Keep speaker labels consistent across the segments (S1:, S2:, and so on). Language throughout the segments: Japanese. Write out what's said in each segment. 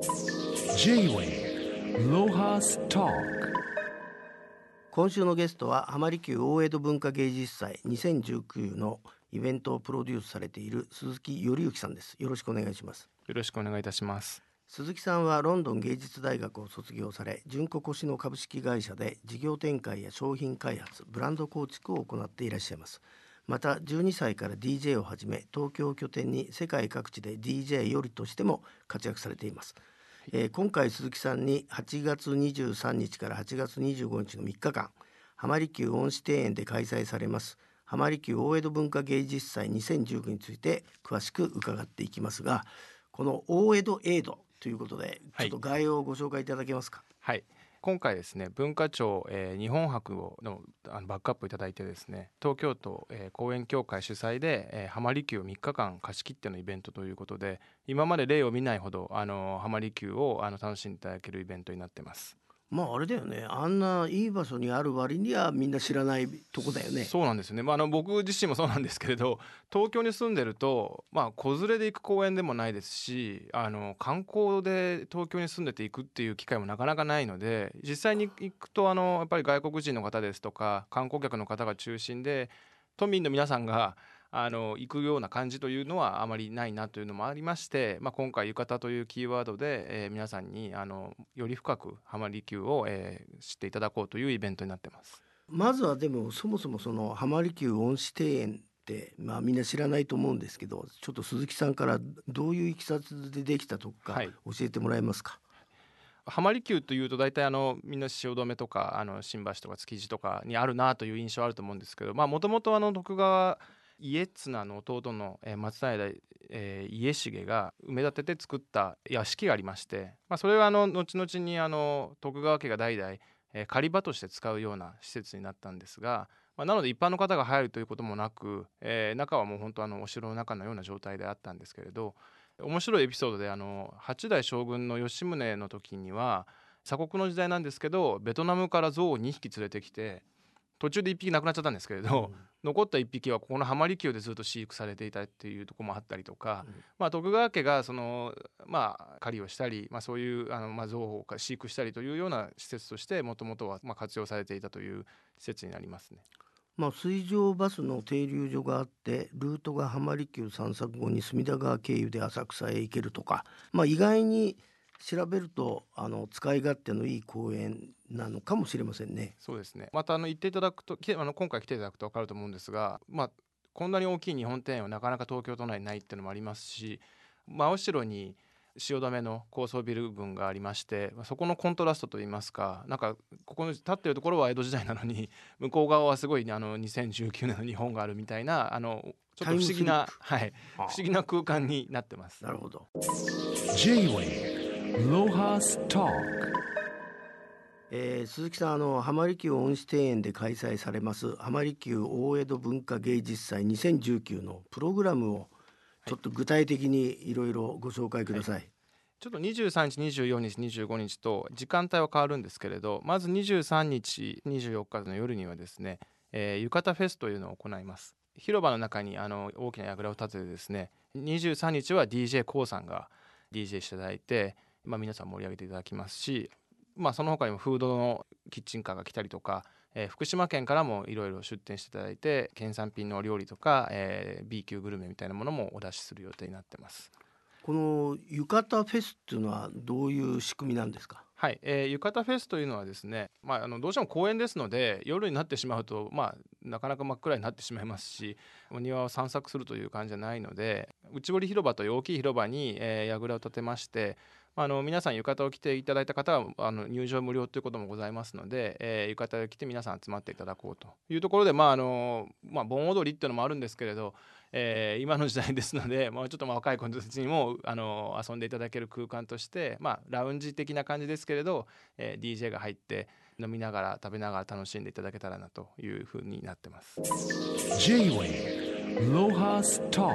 S1: J-Way ロハスタ
S2: 今週のゲストは浜離宮大江戸文化芸術祭2019のイベントをプロデュースされている鈴木頼之さんです。よろしくお願いします。
S3: よろしくお願いいたします。
S2: 鈴木さんはロンドン芸術大学を卒業され純子越の株式会社で事業展開や商品開発ブランド構築を行っていらっしゃいます。また12歳から DJ をはじめ東京を拠点に世界各地で DJ よりとしても活躍されています、えー今回鈴木さんに8月23日から8月25日の3日間浜離宮恩賜庭園で開催されます浜離宮大江戸文化芸術祭2019について詳しく伺っていきますがこの大江戸エイドということでちょ
S3: はい
S2: っと概要をご紹介いただけますか、
S3: はい今回ですね文化庁、えー日本博をのあのバックアップいただいてですね東京都、えー公園協会主催で、えー、浜離宮を3日間貸し切ってのイベントということで今まで例を見ないほどあの浜離宮をあの楽しんでいただけるイベントになってます。
S2: まああれだよね。あんないい場所にある割にはみんな知らないとこだよね。
S3: そうなんですよね、まあ、あの僕自身もそうなんですけれど東京に住んでると、まあ、子連れで行く公園でもないですしあの観光で東京に住んでて行くっていう機会もなかなかないので実際に行くとあのやっぱり外国人の方ですとか観光客の方が中心で都民の皆さんがあの行くような感じというのはあまりないなというのもありまして、まあ、今回「浴衣」というキーワードで、えー皆さんにあのより深く浜離宮を、えー知っていただこうというイベントになってます。
S2: まずはでもそもそもその浜離宮恩賜庭園ってまあみんな知らないと思うんですけどちょっと鈴木さんからどういういきさつでできたとか
S3: はい
S2: 教えてもらえますか、
S3: 浜離宮というと大体あのみんな汐留とかあの新橋とか築地とかにあるなという印象あると思うんですけどもともと徳川家綱の弟のえ松平、え家重が埋め立てて作った屋敷がありまして、まあ、それはあの後々にあの徳川家が代々、え狩り場として使うような施設になったんですが、まあ、なので一般の方が入るということもなく、えー中はもう本当あのお城の中のような状態であったんですけれど面白いエピソードであの八代将軍の吉宗の時には鎖国の時代なんですけどベトナムから象を2匹連れてきて途中で1匹亡くなっちゃったんですけれど、残った1匹はここの浜離宮でずっと飼育されていたっていうところもあったりとか、
S2: うん
S3: まあ、徳川家がその、まあ、狩りをしたり、まあ、そういうあの、まあ、象を飼育したりというような施設としてもともとはまあ活用されていたという施設になりますね。
S2: まあ、水上バスの停留所があってルートが浜離宮散策後に隅田川経由で浅草へ行けるとか、まあ、意外に調べるとあの使い勝手のいい公園なのかもしれませんね。
S3: そうですね。またあの言っていただくとあの今回来ていただくと分かると思うんですが、まあ、こんなに大きい日本庭園はなかなか東京都内にないっていうのもありますし真後ろに汐留の高層ビル群がありましてまあそこのコントラストといいますかなんかここに立ってるところは江戸時代なのに 向こう側はすごいあの2019年の日本があるみたいなあのちょっと不思議な、はい、不思議な空間になってます。
S2: なるほど。
S1: J-Way ロハスタ
S2: えー鈴木さんあの浜離宮恩賜庭園で開催されます浜離宮大江戸文化芸術祭2019のプログラムをちょっと具体的にいろいろご紹介ください。
S3: ちょっと23日24日25日と時間帯は変わるんですけれどまず23日24日の夜にはですね、えー浴衣フェスというのを行います。広場の中にあの大きな櫓を立ててですね23日は d j k o さんが DJ していただいて、まあ、皆さん盛り上げていただきますし、まあ、その他にもフードのキッチンカーが来たりとか、えー福島県からもいろいろ出店していただいて県産品のお料理とか、えー B 級グルメみたいなものもお出しする予定になってます。
S2: この浴衣フェスっていうのはどういう仕組みなんですか？
S3: はい、えー、浴衣フェスというのはですね、まあ、あのどうしても公園ですので夜になってしまうと、まあ、なかなか真っ暗になってしまいますしお庭を散策するという感じじゃないので内堀広場という大きい広場に、えー、櫓を建てましてまあの皆さん浴衣を着ていただいた方はあの入場無料ということもございますので、えー浴衣を着て皆さん集まっていただこうというところで、まああのまあ、盆踊りっていうのもあるんですけれど、えー今の時代ですので、まあ、ちょっと若い子たちにもあの遊んでいただける空間として、まあ、ラウンジ的な感じですけれど、えー DJ が入って飲みながら食べながら楽しんでいただけたらなというふうになってます。
S1: J-Way ロハスタ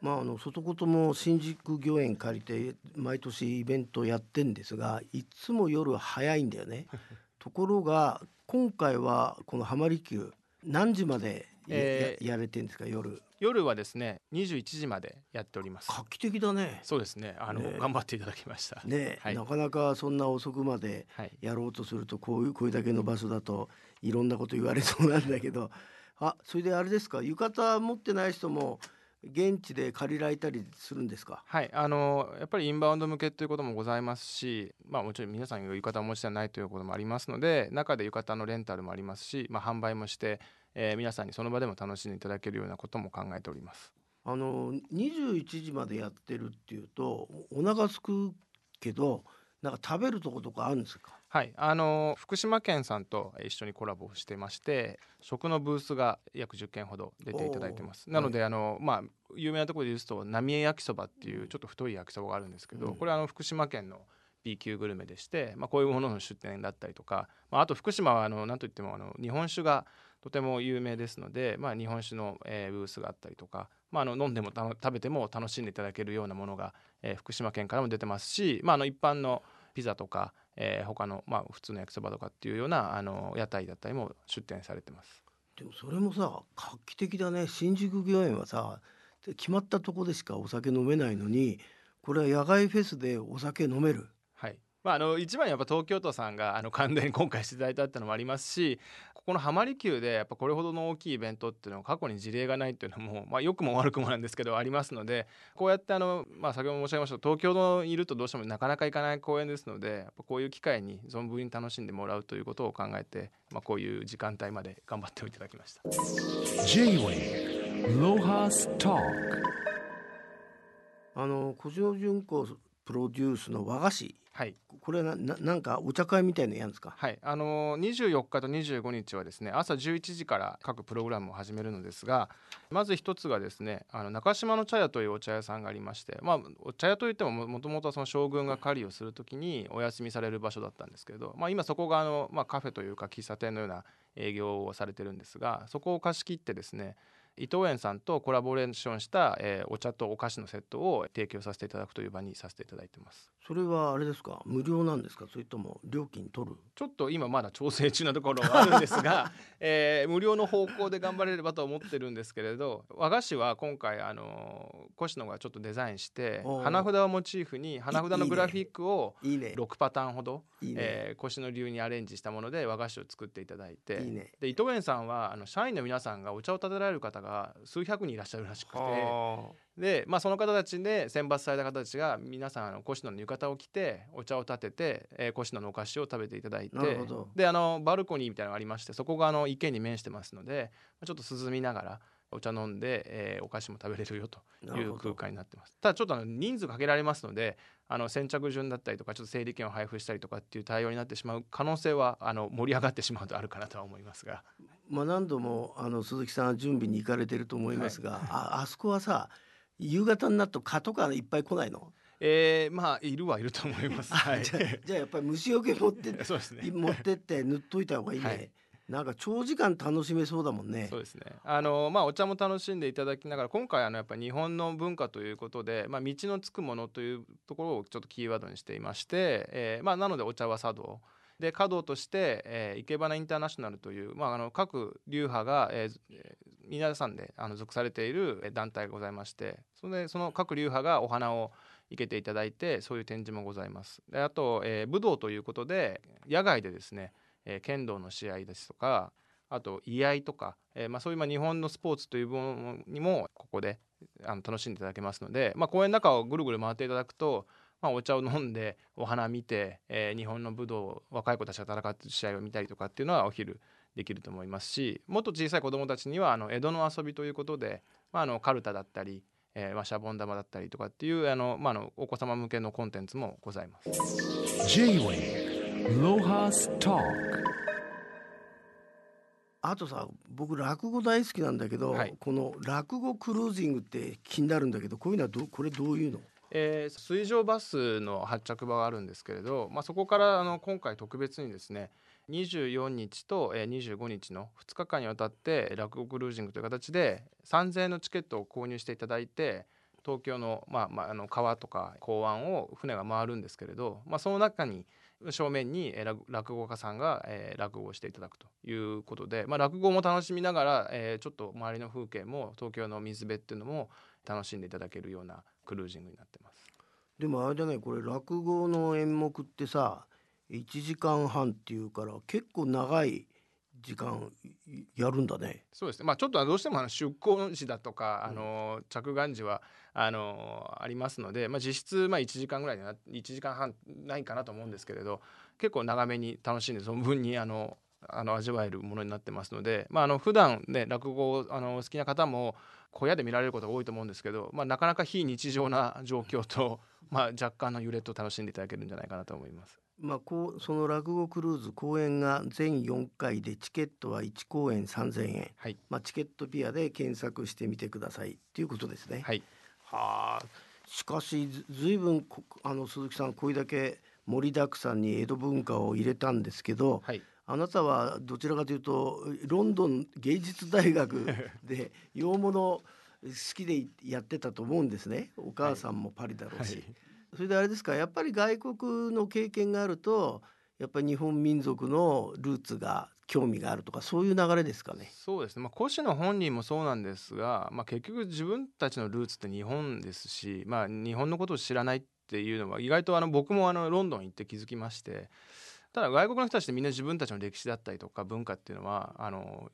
S2: まああの外言も新宿御苑借りて毎年イベントやってんですがいつも夜早いんだよね。ところが今回はこの浜離宮何時まで
S3: えー
S2: ややれてんですか夜？
S3: 夜はですね21時までやっております。
S2: 画期的だね。
S3: そうですね。あの、
S2: ね。
S3: 頑張っていただきました。
S2: ね、
S3: はい。
S2: なかなかそんな遅くまで
S3: はい。
S2: やろうとするとこういうこれだけの場所だといろんなこと言われそうなんだけど。あそれであれですか浴衣持ってない人も現地で借りられたりするんですか？
S3: はい、あのやっぱりインバウンド向けということもございますし、まあ、もちろん皆さんが浴衣をお持ちじゃないということもありますので中で浴衣のレンタルもありますし、まあ、販売もして、えー皆さんにその場でも楽しんでいただけるようなことも考えております。
S2: あの21時までやってるっていうとお腹空くけどなんか食べるとことかあるんですか？
S3: はい、あの福島県さんと一緒にコラボをしてまして食のブースが約10件ほど出ていただいてます。なので、あのまあ有名なところで言うと浪江焼きそばっていうちょっと太い焼きそばがあるんですけど、
S2: うん。
S3: これはあの福島県の B 級グルメでして、まあ、こういうものの出店だったりとか、まあ、あと福島はあのなんといってもあの日本酒がとても有名ですので、まあ、日本酒の、えーブースがあったりとか、まあ、あの飲んでもた食べても楽しんでいただけるようなものが、えー福島県からも出てますし、まあ、あの一般のピザとか、えー他の、まあ、普通の焼きそばとかっていうようなあの屋台だったりも出店されてます。
S2: でもそれもさ画期的だね。新宿御苑はさ決まったとこでしかお酒飲めないのにこれは野外フェスでお酒飲める。
S3: はい。まあ、あの一番やっぱ東京都さんがあの関連今回していただいたっていうのもありますしここの浜離宮でやっぱこれほどの大きいイベントっていうのは過去に事例がないっていうのも、まあ、良くも悪くもなんですけどありますのでこうやってあの、まあ、先ほど申し上げました東京のいるとどうしてもなかなか行かない公園ですのでやっぱこういう機会に存分に楽しんでもらうということを考えて、まあ、こういう時間帯まで 頑張っていただきました。
S1: J-Way Lohas Talk
S2: あの小塩純子プロデュースの和菓子。
S3: はい。
S2: これはなななんかお茶会みたいのやるんですか？
S3: はい、あのー24日と25日はですね朝11時から各プログラムを始めるのですがまず一つがですねあの中島の茶屋というお茶屋さんがありまして、まあ、お茶屋といってもももともとはその将軍が狩りをする時にお休みされる場所だったんですけれど、まあ、今そこがあの、まあ、カフェというか喫茶店のような営業をされてるんですがそこを貸し切ってですね伊藤園さんとコラボレーションした、えーお茶とお菓子のセットを提供させていただくという場にさせていただいてます。
S2: それはあれですか？無料なんですか？それとも料金取る？
S3: ちょっと今まだ調整中なところはあるんですが、えー無料の方向で頑張れればと思ってるんですけれど和菓子は今回あの越野がちょっとデザインして花札をモチーフに花札のグラフィックを
S2: いいね。
S3: 6パターンほど、
S2: いいね、
S3: えー越野流にアレンジしたもので和菓子を作っていただいて。
S2: いいね。
S3: で伊藤園さんはあの社員の皆さんがお茶を立てられる方が数百人いらっしゃるらしくて。
S2: あ。
S3: で、まあ、その方たちで選抜された方たちが皆さんあの越野の浴衣を着てお茶を立てて、えー、越野のお菓子を食べていただいて。であのバルコニーみたいなのがありましてそこがあの池に面してますのでまあちょっと涼みながらお茶飲んで、えーお菓子も食べれるよという空間になってます。ただちょっとあの人数かけられますのであの先着順だったりとかちょっと整理券を配布したりとかっていう対応になってしまう可能性はあの盛り上がってしまうとあるかなとは思いますが。
S2: まあ何度もあの鈴木さんは準備に行かれてると思いますが、ああそこはさ夕方になると蚊とかいっぱい来ないの、
S3: えー、まあいるはいると思います。はい、
S2: じゃあじゃあやっぱり虫除け持ってっ
S3: そうですね。
S2: 持ってって塗っといた方がいいね、
S3: はい
S2: なんか長時間楽しめそうだもんね
S3: そうですね。あのまあお茶も楽しんでいただきながら今回あのやっぱり日本の文化ということで、まあ道のつくものというところをちょっとキーワードにしていまして、えーまあなのでお茶は茶道。で華道として、えー、生け花インターナショナルという、まあ、あの各流派が、えーえ皆さんであの属されている団体がございましてそれでその各流派がお花を生けていただいてそういう展示もございます。であと、えー武道ということで野外でですね、え剣道の試合ですとかあと居合とか、えまあ、そういうま日本のスポーツというものにもここであの楽しんでいただけますので、まあ、公園の中をぐるぐる回っていただくと、まあ、お茶を飲んでお花見て、えー日本の武道若い子たちが戦っている試合を見たりとかっていうのはお昼できると思いますしもっと小さい子どもたちにはあの江戸の遊びということで、まあ、あのカルタだったり、えーまあ、シャボン玉だったりとかっていうあの、ま、あのお子様向けのコンテンツもございます。
S2: あとさ僕落語大好きなんだけど、
S3: はい。
S2: この落語クルージングって気になるんだけどこういうのはどこれどういうの？
S3: えー水上バスの発着場があるんですけれど、まあ、そこからあの今回特別にですね24日と、えー、25日の2日間にわたって落語クルージングという形で3000円のチケットを購入していただいて東京の,、まあまあ、あの川とか港湾を船が回るんですけれど、まあ、その中に正面にえ落語家さんが、え落語をしていただくということで、まあ、落語も楽しみながら、えちょっと周りの風景も東京の水辺っていうのも楽しんでいただけるようなクルージングになってます。
S2: でもあれだねこれ落語の演目ってさ1時間半っていうから結構長い時間やるんだね。
S3: そうですね、まあ、ちょっとどうしてもあの出港時だとか、あの着岸時はあのありますので、まあ、実質まあ1時間ぐらいにな1時間半ないかなと思うんですけれど結構長めに楽しんでその分にあのあの味わえるものになってますので、まあ、あの普段ね落語あの好きな方も小屋で見られることが多いと思うんですけど、まあ、なかなか非日常な状況と、まあ、若干の揺れと楽しんでいただけるんじゃないかなと思います。
S2: まあ、こうその落語クルーズ公演が全4回でチケットは1公演3,000円、
S3: はい、
S2: まあ、チケットピアで検索してみてください。っていうことですね。
S3: はい。
S2: はあ。しかしずずいぶんこあの鈴木さんこれだけ盛りだくさんに江戸文化を入れたんですけど、
S3: はい。
S2: あなたはどちらかというとロンドン芸術大学で 洋物好きでやってたと思うんですね。お母さんもパリだろうし、
S3: はい
S2: それであれですかやっぱり外国の経験があるとやっぱり日本民族のルーツが興味があるとかそういう流れですかね。
S3: そうですね、まあ、越野本人もそうなんですが、まあ、結局自分たちのルーツって日本ですし、まあ、日本のことを知らないっていうのは意外とあの僕もあのロンドン行って気づきましてただ外国の人たちってみんな自分たちの歴史だったりとか文化っていうのはあの、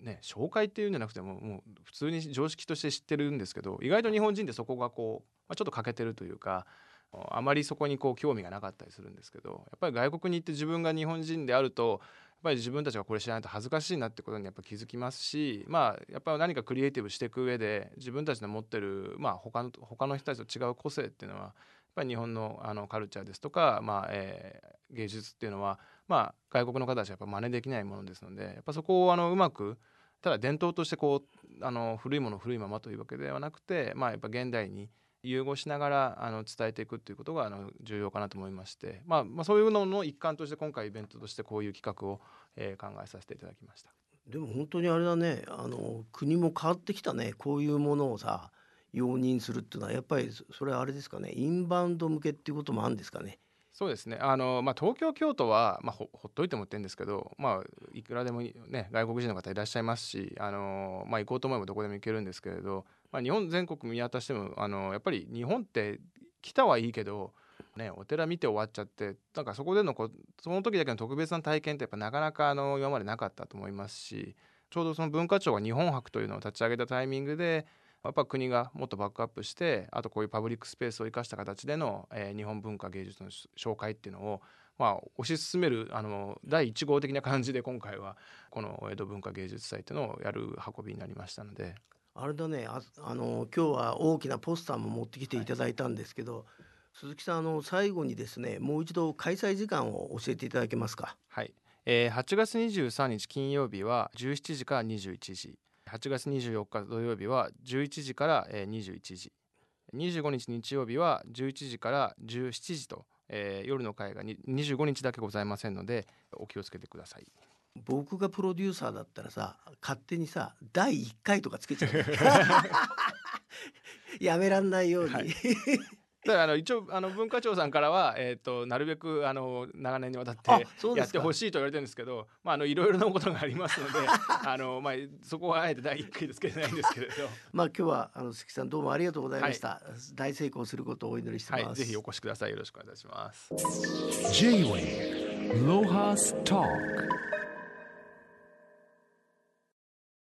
S3: ね、紹介っていうんじゃなくてももう普通に常識として知ってるんですけど意外と日本人ってそこがこう、まあ、ちょっと欠けてるというか。あまりそこにこう興味がなかったりするんですけどやっぱり外国に行って自分が日本人であるとやっぱり自分たちがこれ知らないと恥ずかしいなってことにやっぱ気づきますしまあやっぱり何かクリエイティブしていく上で自分たちの持ってるまあ他の他の人たちと違う個性っていうのはやっぱり日本のあのカルチャーですとか、まあえー芸術っていうのはまあ外国の方たちはやっぱ真似できないものですのでやっぱそこをあのうまくただ伝統としてこうあの古いもの古いままというわけではなくてまあやっぱ現代に融合しながらあの伝えていくっていうことがあの重要かなと思いまして、まあ、まあそういうのの一環として今回イベントとしてこういう企画を、えー考えさせていただきました。
S2: でも本当にあれだねあの国も変わってきたねこういうものをさ容認するっていうのはやっぱりそそれはあれですかねインバウンド向けっていうこともあるんですかね。
S3: そうですねあの、まあ、東京京都は、まあ、ほほっといてもって言うんですけど、まあ、いくらでも、ね、外国人の方いらっしゃいますしあの、まあ、行こうと思えばどこでも行けるんですけれど、まあ、日本全国見渡してもあのやっぱり日本って来たはいいけど、ね、お寺見て終わっちゃってなんかそこでのこその時だけの特別な体験ってやっぱなかなかあの今までなかったと思いますしちょうどその文化庁が日本博というのを立ち上げたタイミングでやっぱ国がもっとバックアップしてあとこういうパブリックスペースを生かした形での、えー日本文化芸術の紹介っていうのを、まあ、推し進めるあの第1号的な感じで今回はこの江戸文化芸術祭っていうのをやる運びになりましたので。
S2: あれだね。ああの今日は大きなポスターも持ってきてい。ただいたんですけど、鈴木さんあの最後にですねもう一度開催時間を教えていただけますか？
S3: はい、えー8月23日金曜日は17時から21時。8月24日土曜日は11時からえー21時。25日日曜日は11時から17時と、えー夜の会がに25日だけございませんのでお気をつけてください。
S2: 僕がプロデューサーだったらさ勝手にさ第1回とかつけちゃう。やめらんないように、
S3: はい。ただあの一応あの文化庁さんからは、えー、となるべくあの長年にわたってやってほしいと言われてるんですけど、まあ、あのいろいろなことがありますので あの、まあ、そこはあえて第1回でつけてないんですけれど、
S2: まあ今日はあの鈴木さんどうもありがとうございました、大成功することをお祈りしてます、
S3: はい、ぜひお越しください。よろしくお願いいたします。
S1: J-Wave Lohas Talk